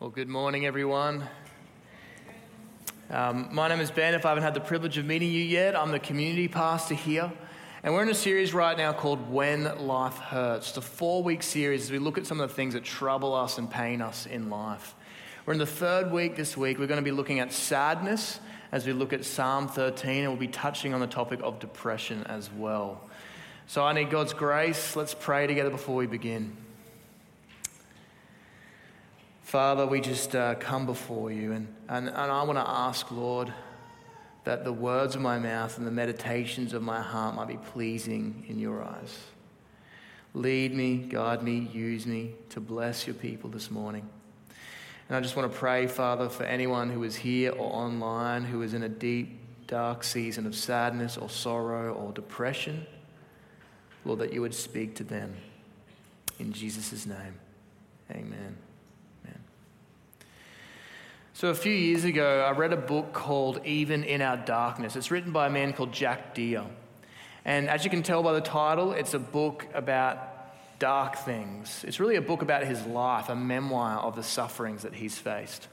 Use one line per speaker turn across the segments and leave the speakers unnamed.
Well, good morning, everyone. Um, my name is Ben. If I haven't had the privilege of meeting you yet, I'm the community pastor here. And we're in a series right now called When Life Hurts. It's a four week series as we look at some of the things that trouble us and pain us in life. We're in the third week this week. We're going to be looking at sadness as we look at Psalm 13, and we'll be touching on the topic of depression as well. So I need God's grace. Let's pray together before we begin. Father, we just uh, come before you, and, and, and I want to ask, Lord, that the words of my mouth and the meditations of my heart might be pleasing in your eyes. Lead me, guide me, use me to bless your people this morning. And I just want to pray, Father, for anyone who is here or online who is in a deep, dark season of sadness or sorrow or depression, Lord, that you would speak to them. In Jesus' name, amen. So, a few years ago, I read a book called Even in Our Darkness. It's written by a man called Jack Deere. And as you can tell by the title, it's a book about dark things. It's really a book about his life, a memoir of the sufferings that he's faced.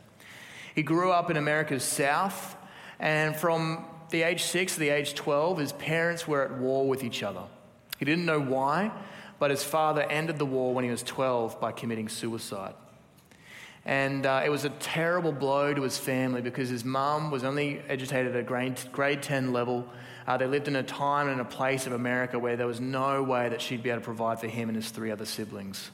He grew up in America's South, and from the age 6 to the age 12, his parents were at war with each other. He didn't know why, but his father ended the war when he was 12 by committing suicide. And uh, it was a terrible blow to his family because his mum was only educated at a grade, grade 10 level. Uh, they lived in a time and a place of America where there was no way that she'd be able to provide for him and his three other siblings.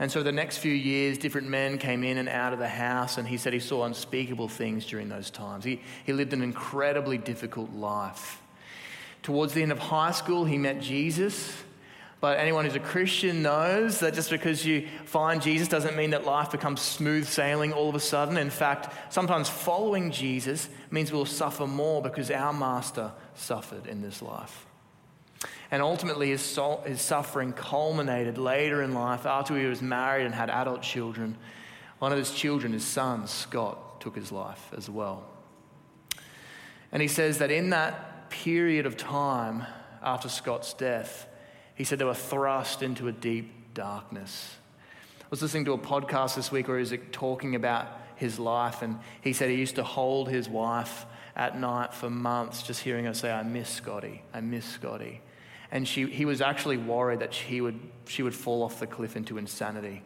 And so the next few years, different men came in and out of the house, and he said he saw unspeakable things during those times. He, he lived an incredibly difficult life. Towards the end of high school, he met Jesus. But anyone who's a Christian knows that just because you find Jesus doesn't mean that life becomes smooth sailing all of a sudden. In fact, sometimes following Jesus means we'll suffer more because our master suffered in this life. And ultimately, his, soul, his suffering culminated later in life after he was married and had adult children. One of his children, his son, Scott, took his life as well. And he says that in that period of time after Scott's death, he said they were thrust into a deep darkness. I was listening to a podcast this week where he was talking about his life, and he said he used to hold his wife at night for months, just hearing her say, I miss Scotty, I miss Scotty. And she, he was actually worried that she would, she would fall off the cliff into insanity.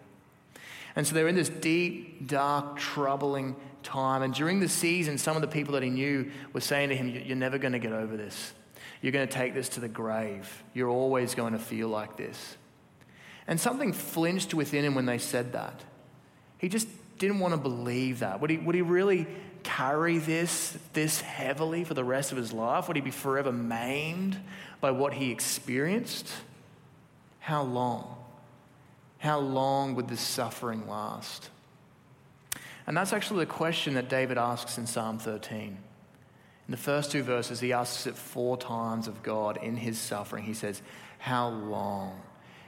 And so they're in this deep, dark, troubling time. And during the season, some of the people that he knew were saying to him, You're never going to get over this. You're going to take this to the grave. You're always going to feel like this. And something flinched within him when they said that. He just didn't want to believe that. Would he, would he really carry this this heavily for the rest of his life? Would he be forever maimed by what he experienced? How long? How long would this suffering last? And that's actually the question that David asks in Psalm 13. In the first two verses, he asks it four times of God in his suffering. He says, How long,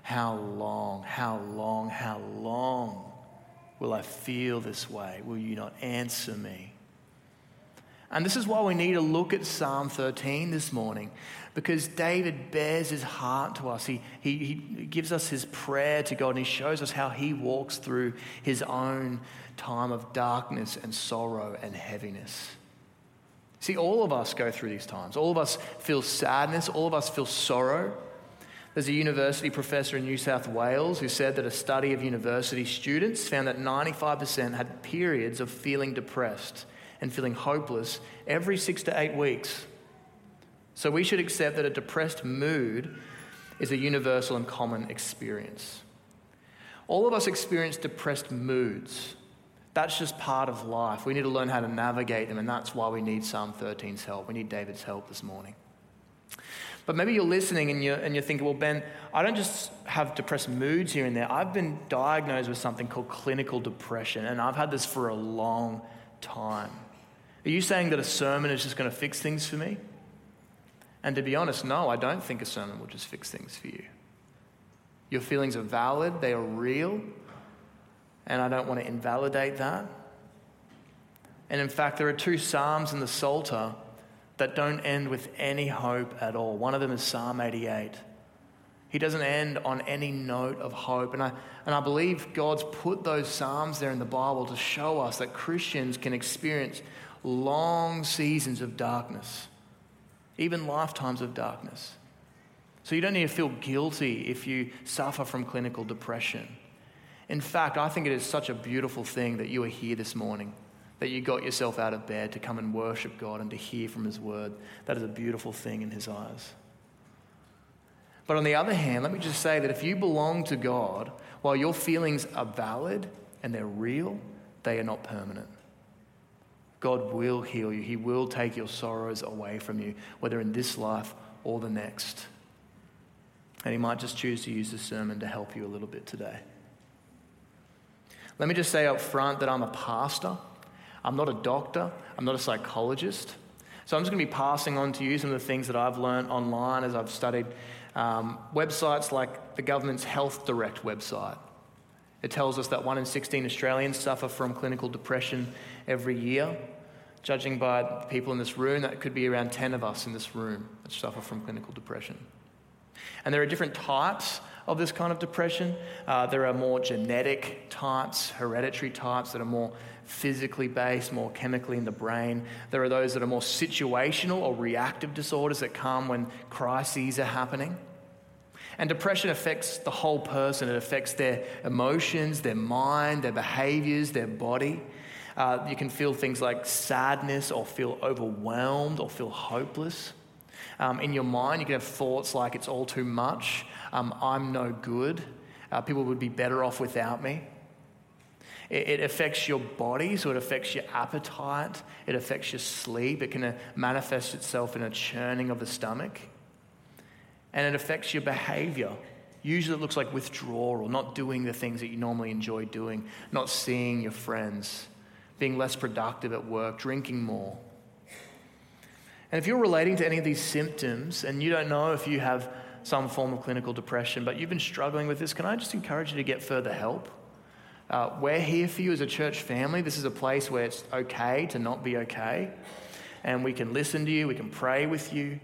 how long, how long, how long will I feel this way? Will you not answer me? And this is why we need to look at Psalm 13 this morning, because David bears his heart to us. He, he, he gives us his prayer to God, and he shows us how he walks through his own time of darkness and sorrow and heaviness. See, all of us go through these times. All of us feel sadness, all of us feel sorrow. There's a university professor in New South Wales who said that a study of university students found that 95% had periods of feeling depressed and feeling hopeless every six to eight weeks. So we should accept that a depressed mood is a universal and common experience. All of us experience depressed moods. That's just part of life. We need to learn how to navigate them, and that's why we need Psalm 13's help. We need David's help this morning. But maybe you're listening and you're, and you're thinking, well, Ben, I don't just have depressed moods here and there. I've been diagnosed with something called clinical depression, and I've had this for a long time. Are you saying that a sermon is just going to fix things for me? And to be honest, no, I don't think a sermon will just fix things for you. Your feelings are valid, they are real, and I don't want to invalidate that. And in fact, there are two Psalms in the Psalter that don't end with any hope at all. One of them is Psalm 88. He doesn't end on any note of hope. And I, and I believe God's put those Psalms there in the Bible to show us that Christians can experience long seasons of darkness, even lifetimes of darkness. So you don't need to feel guilty if you suffer from clinical depression. In fact, I think it is such a beautiful thing that you are here this morning, that you got yourself out of bed to come and worship God and to hear from His word. That is a beautiful thing in His eyes. But on the other hand, let me just say that if you belong to God, while your feelings are valid and they're real, they are not permanent. God will heal you. He will take your sorrows away from you, whether in this life or the next. And He might just choose to use this sermon to help you a little bit today. Let me just say up front that I'm a pastor. I'm not a doctor. I'm not a psychologist. So I'm just going to be passing on to you some of the things that I've learned online as I've studied um, websites like the government's Health Direct website. It tells us that 1 in 16 Australians suffer from clinical depression every year. Judging by people in this room, that could be around 10 of us in this room that suffer from clinical depression. And there are different types of this kind of depression. Uh, there are more genetic types, hereditary types that are more physically based, more chemically in the brain. There are those that are more situational or reactive disorders that come when crises are happening. And depression affects the whole person. It affects their emotions, their mind, their behaviors, their body. Uh, you can feel things like sadness or feel overwhelmed or feel hopeless. Um, in your mind, you can have thoughts like it's all too much, um, I'm no good, uh, people would be better off without me. It, it, affects your body, so it affects your appetite, it affects your sleep, it can uh, manifest itself in a churning of the stomach and it affects your behavior. Usually it looks like withdrawal, not doing the things that you normally enjoy doing, not seeing your friends, being less productive at work, drinking more. And if you're relating to any of these symptoms and you don't know if you have some form of clinical depression, but you've been struggling with this, can I just encourage you to get further help? Uh, we're here for you as a church family. This is a place where it's okay to not be okay. And we can listen to you, we can pray with you.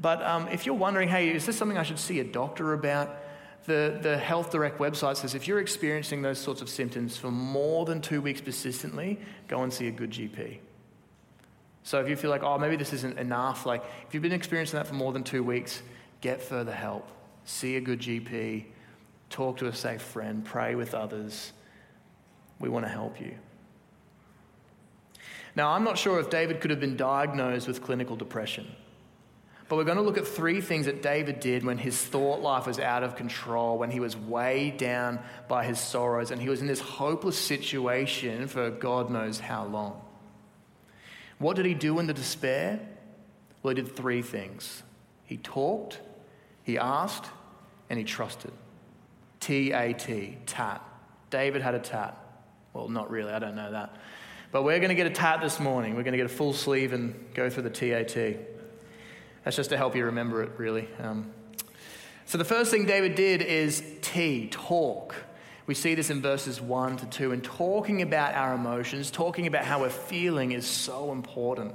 But um, if you're wondering, hey, is this something I should see a doctor about? The, the Health Direct website says if you're experiencing those sorts of symptoms for more than two weeks persistently, go and see a good GP. So if you feel like, oh, maybe this isn't enough, like if you've been experiencing that for more than two weeks, get further help. See a good GP, talk to a safe friend, pray with others. We want to help you. Now, I'm not sure if David could have been diagnosed with clinical depression. But we're going to look at three things that David did when his thought life was out of control, when he was weighed down by his sorrows, and he was in this hopeless situation for God knows how long. What did he do in the despair? Well, he did three things he talked, he asked, and he trusted. T A T, tat. David had a tat. Well, not really, I don't know that. But we're going to get a tat this morning. We're going to get a full sleeve and go through the TAT. That's just to help you remember it, really. Um, so the first thing David did is T, talk. We see this in verses 1 to 2. And talking about our emotions, talking about how we're feeling is so important.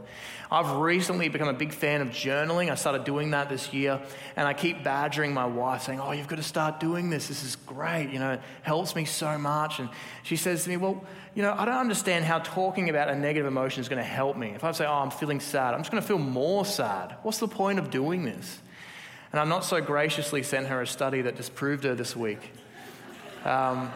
I've recently become a big fan of journaling. I started doing that this year. And I keep badgering my wife, saying, Oh, you've got to start doing this. This is great. You know, it helps me so much. And she says to me, Well, you know, I don't understand how talking about a negative emotion is going to help me. If I say, Oh, I'm feeling sad, I'm just going to feel more sad. What's the point of doing this? And I not so graciously sent her a study that disproved her this week. Um,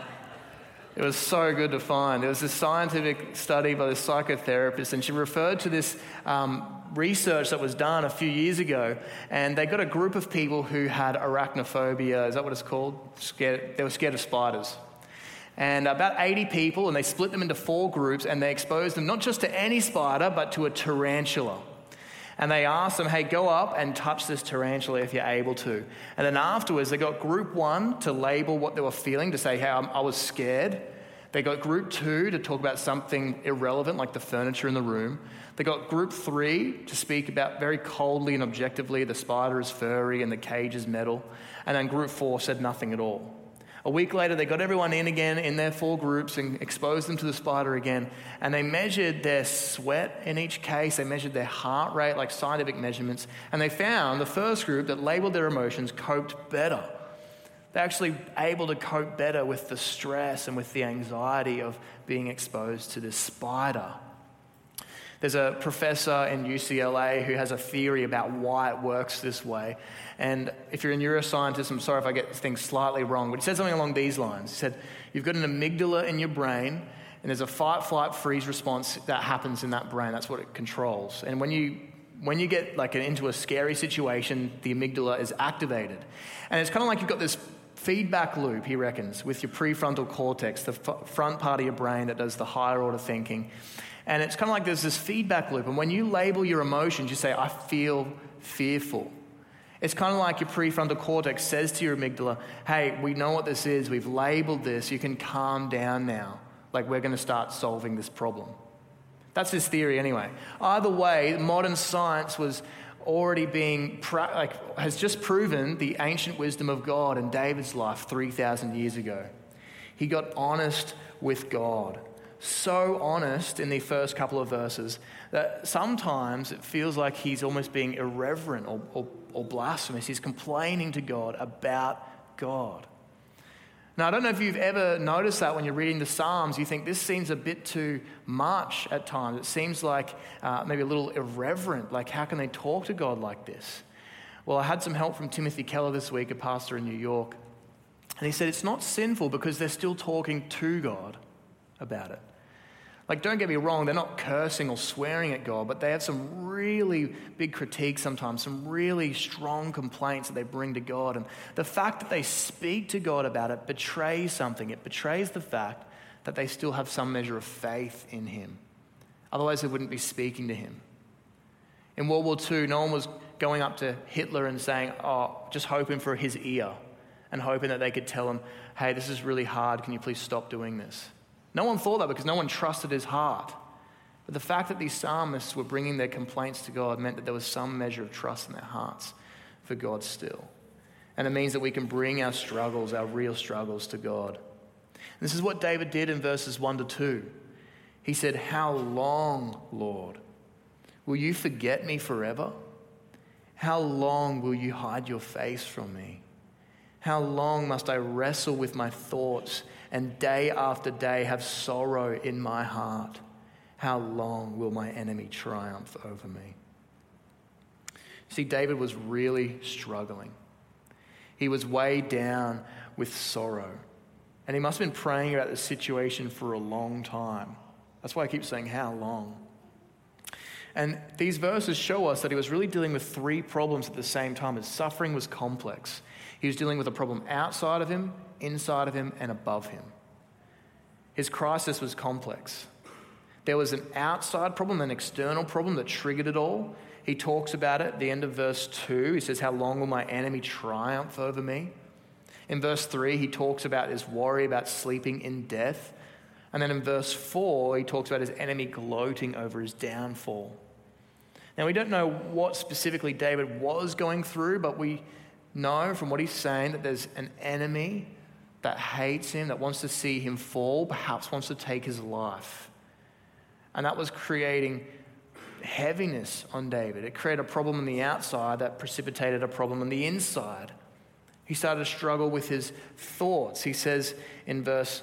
it was so good to find. It was a scientific study by this psychotherapist, and she referred to this um, research that was done a few years ago. And they got a group of people who had arachnophobia. Is that what it's called? Scared, they were scared of spiders. And about 80 people, and they split them into four groups, and they exposed them not just to any spider, but to a tarantula. And they asked them, hey, go up and touch this tarantula if you're able to. And then afterwards, they got group one to label what they were feeling, to say, hey, I was scared. They got group two to talk about something irrelevant, like the furniture in the room. They got group three to speak about very coldly and objectively the spider is furry and the cage is metal. And then group four said nothing at all. A week later, they got everyone in again in their four groups and exposed them to the spider again. And they measured their sweat in each case. They measured their heart rate, like scientific measurements. And they found the first group that labeled their emotions coped better They're actually able to cope better with the stress and with the anxiety of being exposed to this spider. There's a professor in UCLA who has a theory about why it works this way. And if you're a neuroscientist, I'm sorry if I get things slightly wrong, but he said something along these lines. He said, You've got an amygdala in your brain, and there's a fight, flight, freeze response that happens in that brain. That's what it controls. And when you when you get like into a scary situation, the amygdala is activated. And it's kind of like you've got this feedback loop, he reckons, with your prefrontal cortex, the f- front part of your brain that does the higher order thinking. And it's kind of like there's this feedback loop. And when you label your emotions, you say, I feel fearful. It's kind of like your prefrontal cortex says to your amygdala, hey, we know what this is, we've labeled this, you can calm down now. Like, we're going to start solving this problem. That's his theory, anyway. Either way, modern science was already being, like, has just proven the ancient wisdom of God in David's life 3,000 years ago. He got honest with God. So honest in the first couple of verses that sometimes it feels like he's almost being irreverent or, or, or blasphemous. He's complaining to God about God. Now, I don't know if you've ever noticed that when you're reading the Psalms, you think this seems a bit too much at times. It seems like uh, maybe a little irreverent. Like, how can they talk to God like this? Well, I had some help from Timothy Keller this week, a pastor in New York. And he said it's not sinful because they're still talking to God about it. Like, don't get me wrong, they're not cursing or swearing at God, but they have some really big critiques sometimes, some really strong complaints that they bring to God. And the fact that they speak to God about it betrays something. It betrays the fact that they still have some measure of faith in Him. Otherwise, they wouldn't be speaking to Him. In World War II, no one was going up to Hitler and saying, Oh, just hoping for his ear and hoping that they could tell him, Hey, this is really hard. Can you please stop doing this? No one thought that because no one trusted his heart. But the fact that these psalmists were bringing their complaints to God meant that there was some measure of trust in their hearts for God still. And it means that we can bring our struggles, our real struggles, to God. And this is what David did in verses 1 to 2. He said, How long, Lord? Will you forget me forever? How long will you hide your face from me? How long must I wrestle with my thoughts and day after day have sorrow in my heart. How long will my enemy triumph over me? See, David was really struggling. He was weighed down with sorrow. And he must have been praying about the situation for a long time. That's why I keep saying, How long? And these verses show us that he was really dealing with three problems at the same time. His suffering was complex. He was dealing with a problem outside of him, inside of him, and above him. His crisis was complex. There was an outside problem, an external problem that triggered it all. He talks about it at the end of verse 2. He says, How long will my enemy triumph over me? In verse 3, he talks about his worry about sleeping in death. And then in verse 4, he talks about his enemy gloating over his downfall. Now, we don't know what specifically David was going through, but we know from what he's saying that there's an enemy that hates him, that wants to see him fall, perhaps wants to take his life. And that was creating heaviness on David. It created a problem on the outside that precipitated a problem on the inside. He started to struggle with his thoughts. He says in verse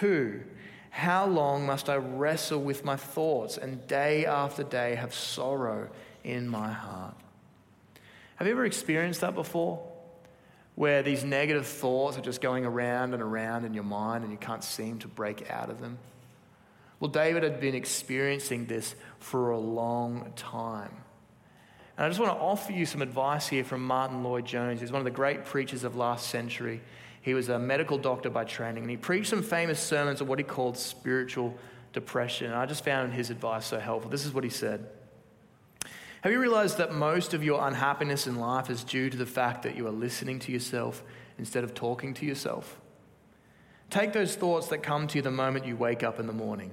2 How long must I wrestle with my thoughts and day after day have sorrow in my heart? Have you ever experienced that before? Where these negative thoughts are just going around and around in your mind and you can't seem to break out of them? Well, David had been experiencing this for a long time. And I just want to offer you some advice here from Martyn Lloyd-Jones. He's one of the great preachers of last century. He was a medical doctor by training, and he preached some famous sermons of what he called spiritual depression. And I just found his advice so helpful. This is what he said. Have you realized that most of your unhappiness in life is due to the fact that you are listening to yourself instead of talking to yourself? Take those thoughts that come to you the moment you wake up in the morning.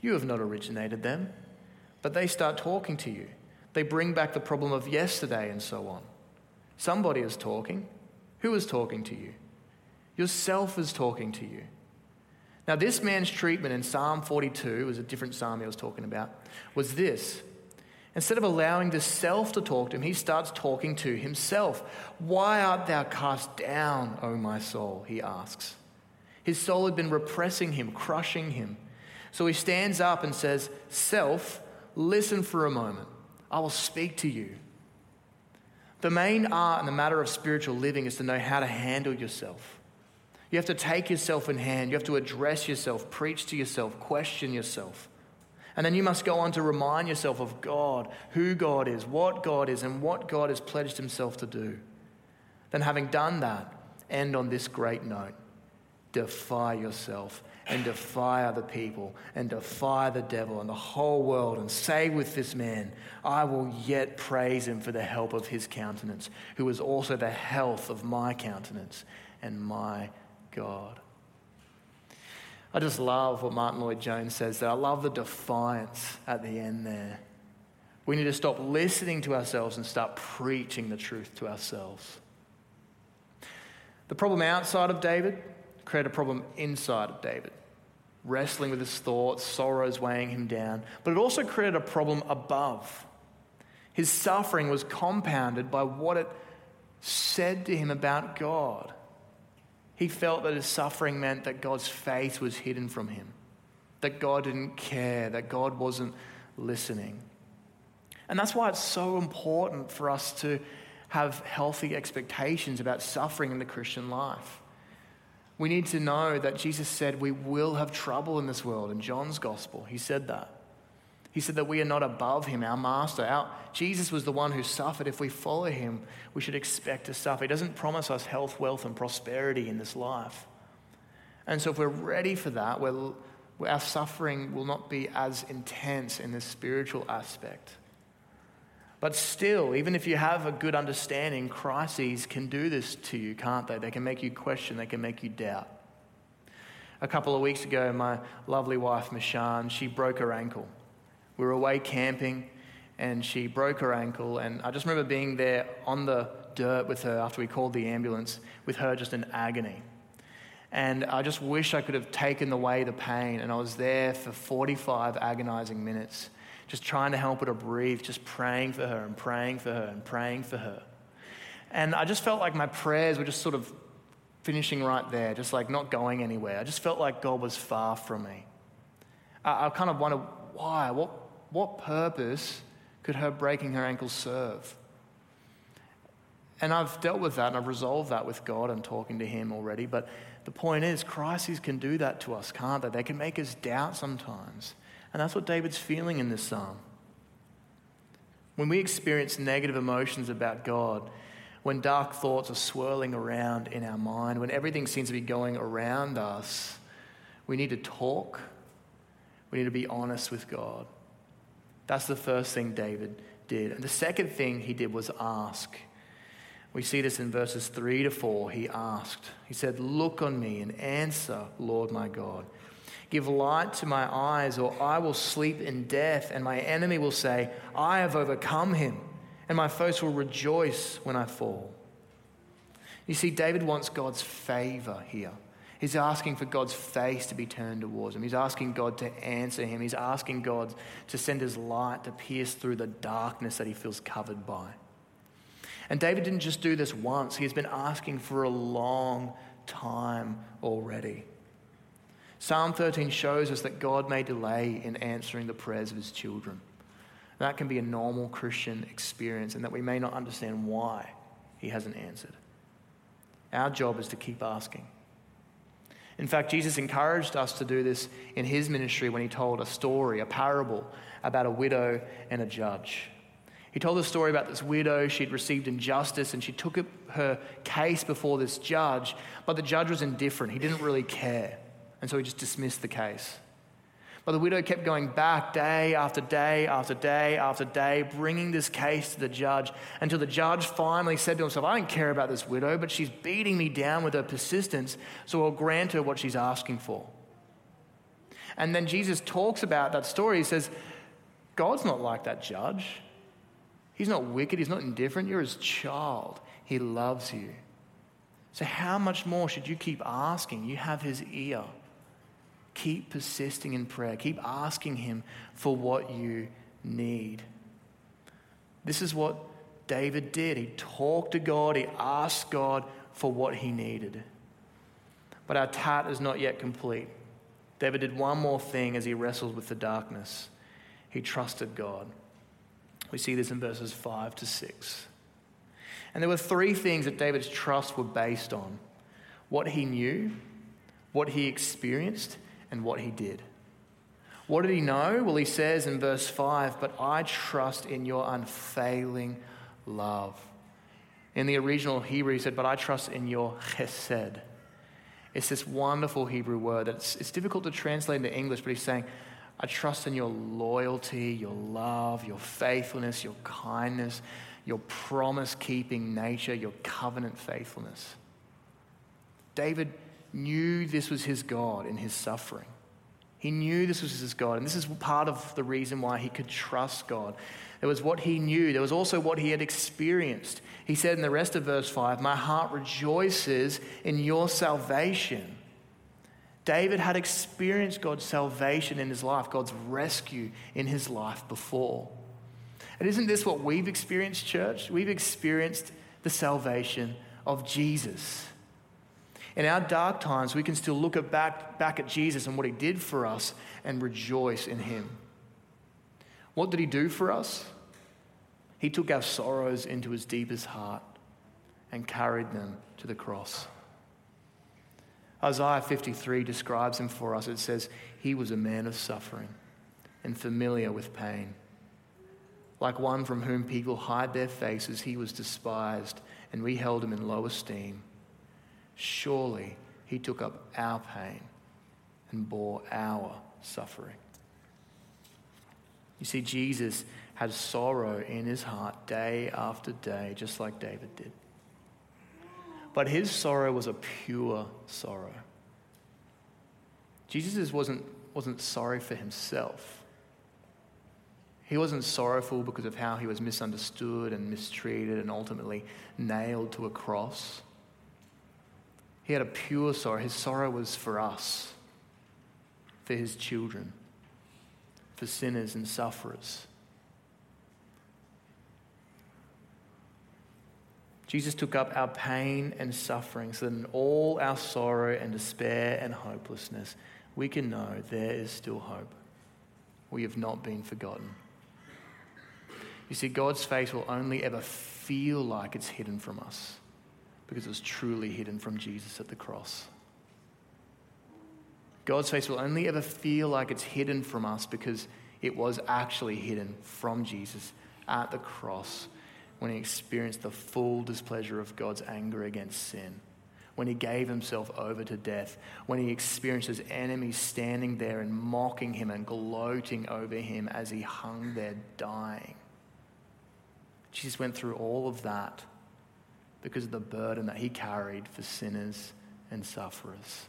You have not originated them, but they start talking to you. They bring back the problem of yesterday and so on. Somebody is talking. Who is talking to you? Yourself is talking to you. Now, this man's treatment in Psalm 42 was a different psalm he was talking about, was this Instead of allowing the self to talk to him, he starts talking to himself. Why art thou cast down, O my soul? He asks. His soul had been repressing him, crushing him. So he stands up and says, Self, listen for a moment. I will speak to you. The main art in the matter of spiritual living is to know how to handle yourself. You have to take yourself in hand. You have to address yourself, preach to yourself, question yourself. And then you must go on to remind yourself of God, who God is, what God is, and what God has pledged himself to do. Then, having done that, end on this great note defy yourself and defy other people and defy the devil and the whole world and say with this man, I will yet praise him for the help of his countenance, who is also the health of my countenance and my God. I just love what Martyn Lloyd-Jones says there. I love the defiance at the end there. We need to stop listening to ourselves and start preaching the truth to ourselves. The problem outside of David created a problem inside of David, wrestling with his thoughts, sorrows weighing him down. But it also created a problem above. His suffering was compounded by what it said to him about God. He felt that his suffering meant that God's face was hidden from him, that God didn't care, that God wasn't listening. And that's why it's so important for us to have healthy expectations about suffering in the Christian life. We need to know that Jesus said we will have trouble in this world. In John's gospel, he said that. He said that we are not above him, our master. Our, Jesus was the one who suffered. If we follow him, we should expect to suffer. He doesn't promise us health, wealth, and prosperity in this life. And so, if we're ready for that, our suffering will not be as intense in this spiritual aspect. But still, even if you have a good understanding, crises can do this to you, can't they? They can make you question, they can make you doubt. A couple of weeks ago, my lovely wife, Mishan, she broke her ankle. We were away camping and she broke her ankle. And I just remember being there on the dirt with her after we called the ambulance, with her just in agony. And I just wish I could have taken away the pain. And I was there for 45 agonizing minutes just trying to help her to breathe, just praying for her and praying for her and praying for her. And I just felt like my prayers were just sort of finishing right there, just like not going anywhere. I just felt like God was far from me. I, I kind of wondered why? What, what purpose could her breaking her ankle serve? And I've dealt with that and I've resolved that with God and talking to Him already. But the point is, crises can do that to us, can't they? They can make us doubt sometimes. And that's what David's feeling in this psalm. When we experience negative emotions about God, when dark thoughts are swirling around in our mind, when everything seems to be going around us, we need to talk. We need to be honest with God. That's the first thing David did. And the second thing he did was ask. We see this in verses 3 to 4. He asked, He said, Look on me and answer, Lord my God. Give light to my eyes, or I will sleep in death, and my enemy will say, I have overcome him, and my foes will rejoice when I fall. You see, David wants God's favor here. He's asking for God's face to be turned towards him. He's asking God to answer him. He's asking God to send his light to pierce through the darkness that he feels covered by. And David didn't just do this once, he's been asking for a long time already. Psalm 13 shows us that God may delay in answering the prayers of his children. That can be a normal Christian experience, and that we may not understand why he hasn't answered. Our job is to keep asking. In fact, Jesus encouraged us to do this in his ministry when he told a story, a parable about a widow and a judge. He told a story about this widow. She'd received injustice and she took her case before this judge, but the judge was indifferent. He didn't really care. And so he just dismissed the case. But the widow kept going back day after day after day after day, bringing this case to the judge until the judge finally said to himself, I don't care about this widow, but she's beating me down with her persistence, so I'll grant her what she's asking for. And then Jesus talks about that story. He says, God's not like that judge. He's not wicked, he's not indifferent. You're his child, he loves you. So, how much more should you keep asking? You have his ear. Keep persisting in prayer. Keep asking Him for what you need. This is what David did. He talked to God, he asked God for what he needed. But our tat is not yet complete. David did one more thing as he wrestled with the darkness he trusted God. We see this in verses 5 to 6. And there were three things that David's trust were based on what he knew, what he experienced, and what he did. What did he know? Well, he says in verse 5 But I trust in your unfailing love. In the original Hebrew, he said, But I trust in your chesed. It's this wonderful Hebrew word that it's, it's difficult to translate into English, but he's saying, I trust in your loyalty, your love, your faithfulness, your kindness, your promise keeping nature, your covenant faithfulness. David knew this was his God in his suffering. He knew this was his God, and this is part of the reason why he could trust God. There was what he knew, there was also what he had experienced. He said in the rest of verse 5, My heart rejoices in your salvation. David had experienced God's salvation in his life, God's rescue in his life before. And isn't this what we've experienced, church? We've experienced the salvation of Jesus. In our dark times, we can still look back, back at Jesus and what he did for us and rejoice in him. What did he do for us? He took our sorrows into his deepest heart and carried them to the cross. Isaiah 53 describes him for us. It says, He was a man of suffering and familiar with pain. Like one from whom people hide their faces, he was despised, and we held him in low esteem. Surely he took up our pain and bore our suffering. You see, Jesus had sorrow in his heart day after day, just like David did. But his sorrow was a pure sorrow. Jesus wasn't, wasn't sorry for himself. He wasn't sorrowful because of how he was misunderstood and mistreated and ultimately nailed to a cross. He had a pure sorrow. His sorrow was for us, for his children, for sinners and sufferers. Jesus took up our pain and suffering so that in all our sorrow and despair and hopelessness, we can know there is still hope. We have not been forgotten. You see, God's face will only ever feel like it's hidden from us because it was truly hidden from Jesus at the cross. God's face will only ever feel like it's hidden from us because it was actually hidden from Jesus at the cross when he experienced the full displeasure of God's anger against sin, when he gave himself over to death, when he experienced his enemies standing there and mocking him and gloating over him as he hung there dying. Jesus went through all of that because of the burden that he carried for sinners and sufferers.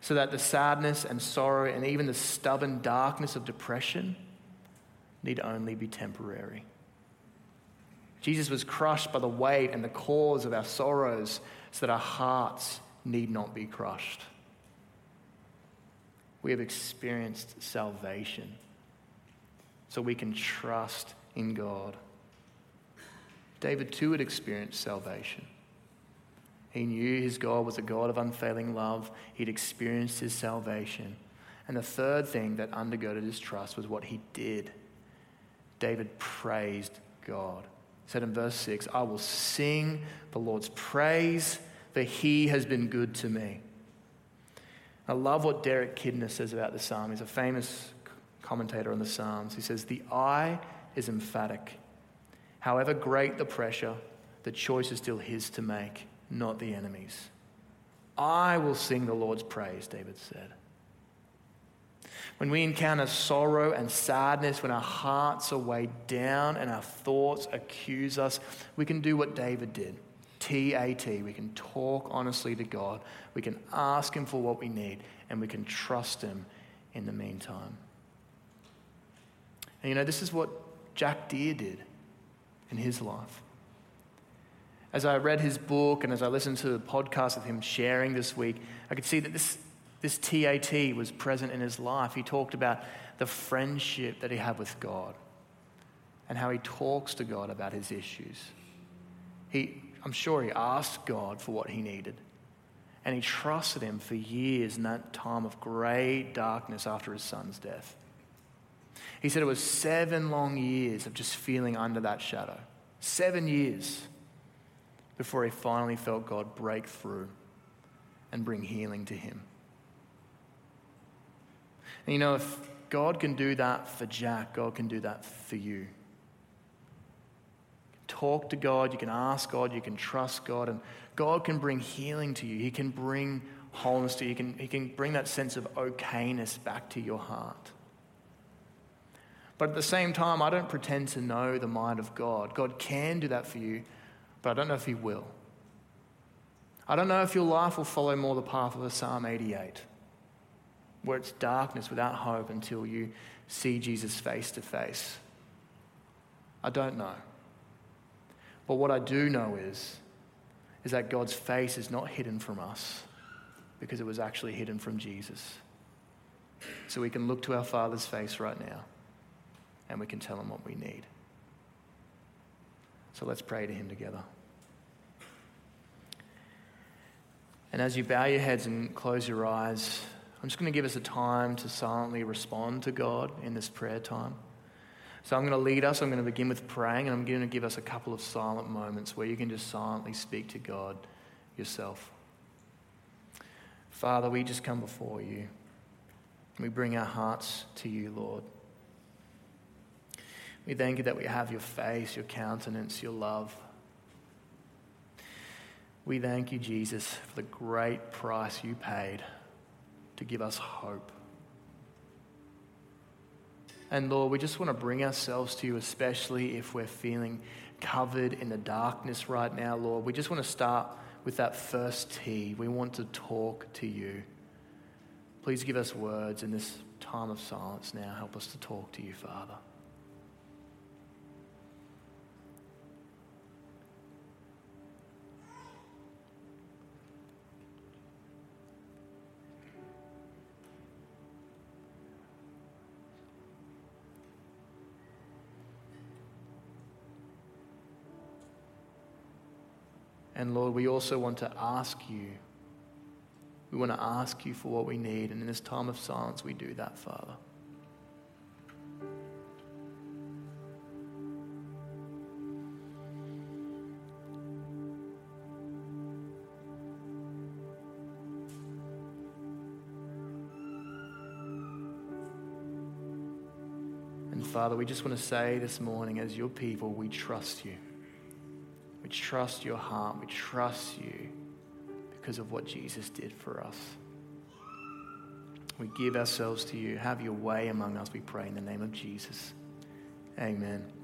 So that the sadness and sorrow and even the stubborn darkness of depression need only be temporary. Jesus was crushed by the weight and the cause of our sorrows so that our hearts need not be crushed. We have experienced salvation so we can trust in God. David too had experienced salvation. He knew his God was a God of unfailing love. He'd experienced his salvation. And the third thing that undergirded his trust was what he did. David praised God He said in verse 6 I will sing the Lord's praise, for he has been good to me. I love what Derek Kidner says about the psalm. He's a famous commentator on the Psalms. He says, The eye is emphatic. However great the pressure, the choice is still his to make, not the enemy's. I will sing the Lord's praise, David said. When we encounter sorrow and sadness, when our hearts are weighed down and our thoughts accuse us, we can do what David did. TAT. We can talk honestly to God. We can ask Him for what we need, and we can trust Him in the meantime. And you know, this is what Jack Deere did in his life. As I read his book and as I listened to the podcast of him sharing this week, I could see that this, this TAT was present in his life. He talked about the friendship that he had with God and how he talks to God about his issues. He, I'm sure he asked God for what he needed. And he trusted him for years in that time of great darkness after his son's death. He said it was seven long years of just feeling under that shadow. Seven years before he finally felt God break through and bring healing to him. And you know, if God can do that for Jack, God can do that for you. Talk to God, you can ask God, you can trust God, and God can bring healing to you. He can bring wholeness to you. He can, he can bring that sense of okayness back to your heart. But at the same time, I don't pretend to know the mind of God. God can do that for you, but I don't know if He will. I don't know if your life will follow more the path of a Psalm 88, where it's darkness without hope until you see Jesus face to face. I don't know. But what I do know is, is that God's face is not hidden from us because it was actually hidden from Jesus. So we can look to our Father's face right now and we can tell him what we need. So let's pray to him together. And as you bow your heads and close your eyes, I'm just going to give us a time to silently respond to God in this prayer time. So I'm going to lead us. I'm going to begin with praying, and I'm going to give us a couple of silent moments where you can just silently speak to God yourself. Father, we just come before you. We bring our hearts to you, Lord. We thank you that we have your face, your countenance, your love. We thank you, Jesus, for the great price you paid to give us hope. And Lord, we just want to bring ourselves to you, especially if we're feeling covered in the darkness right now, Lord. We just want to start with that first T. We want to talk to you. Please give us words in this time of silence now. Help us to talk to you, Father. And Lord, we also want to ask you. We want to ask you for what we need. And in this time of silence, we do that, Father. And Father, we just want to say this morning, as your people, we trust you trust your heart. We trust you because of what Jesus did for us. We give ourselves to you. Have your way among us, we pray in the name of Jesus. Amen.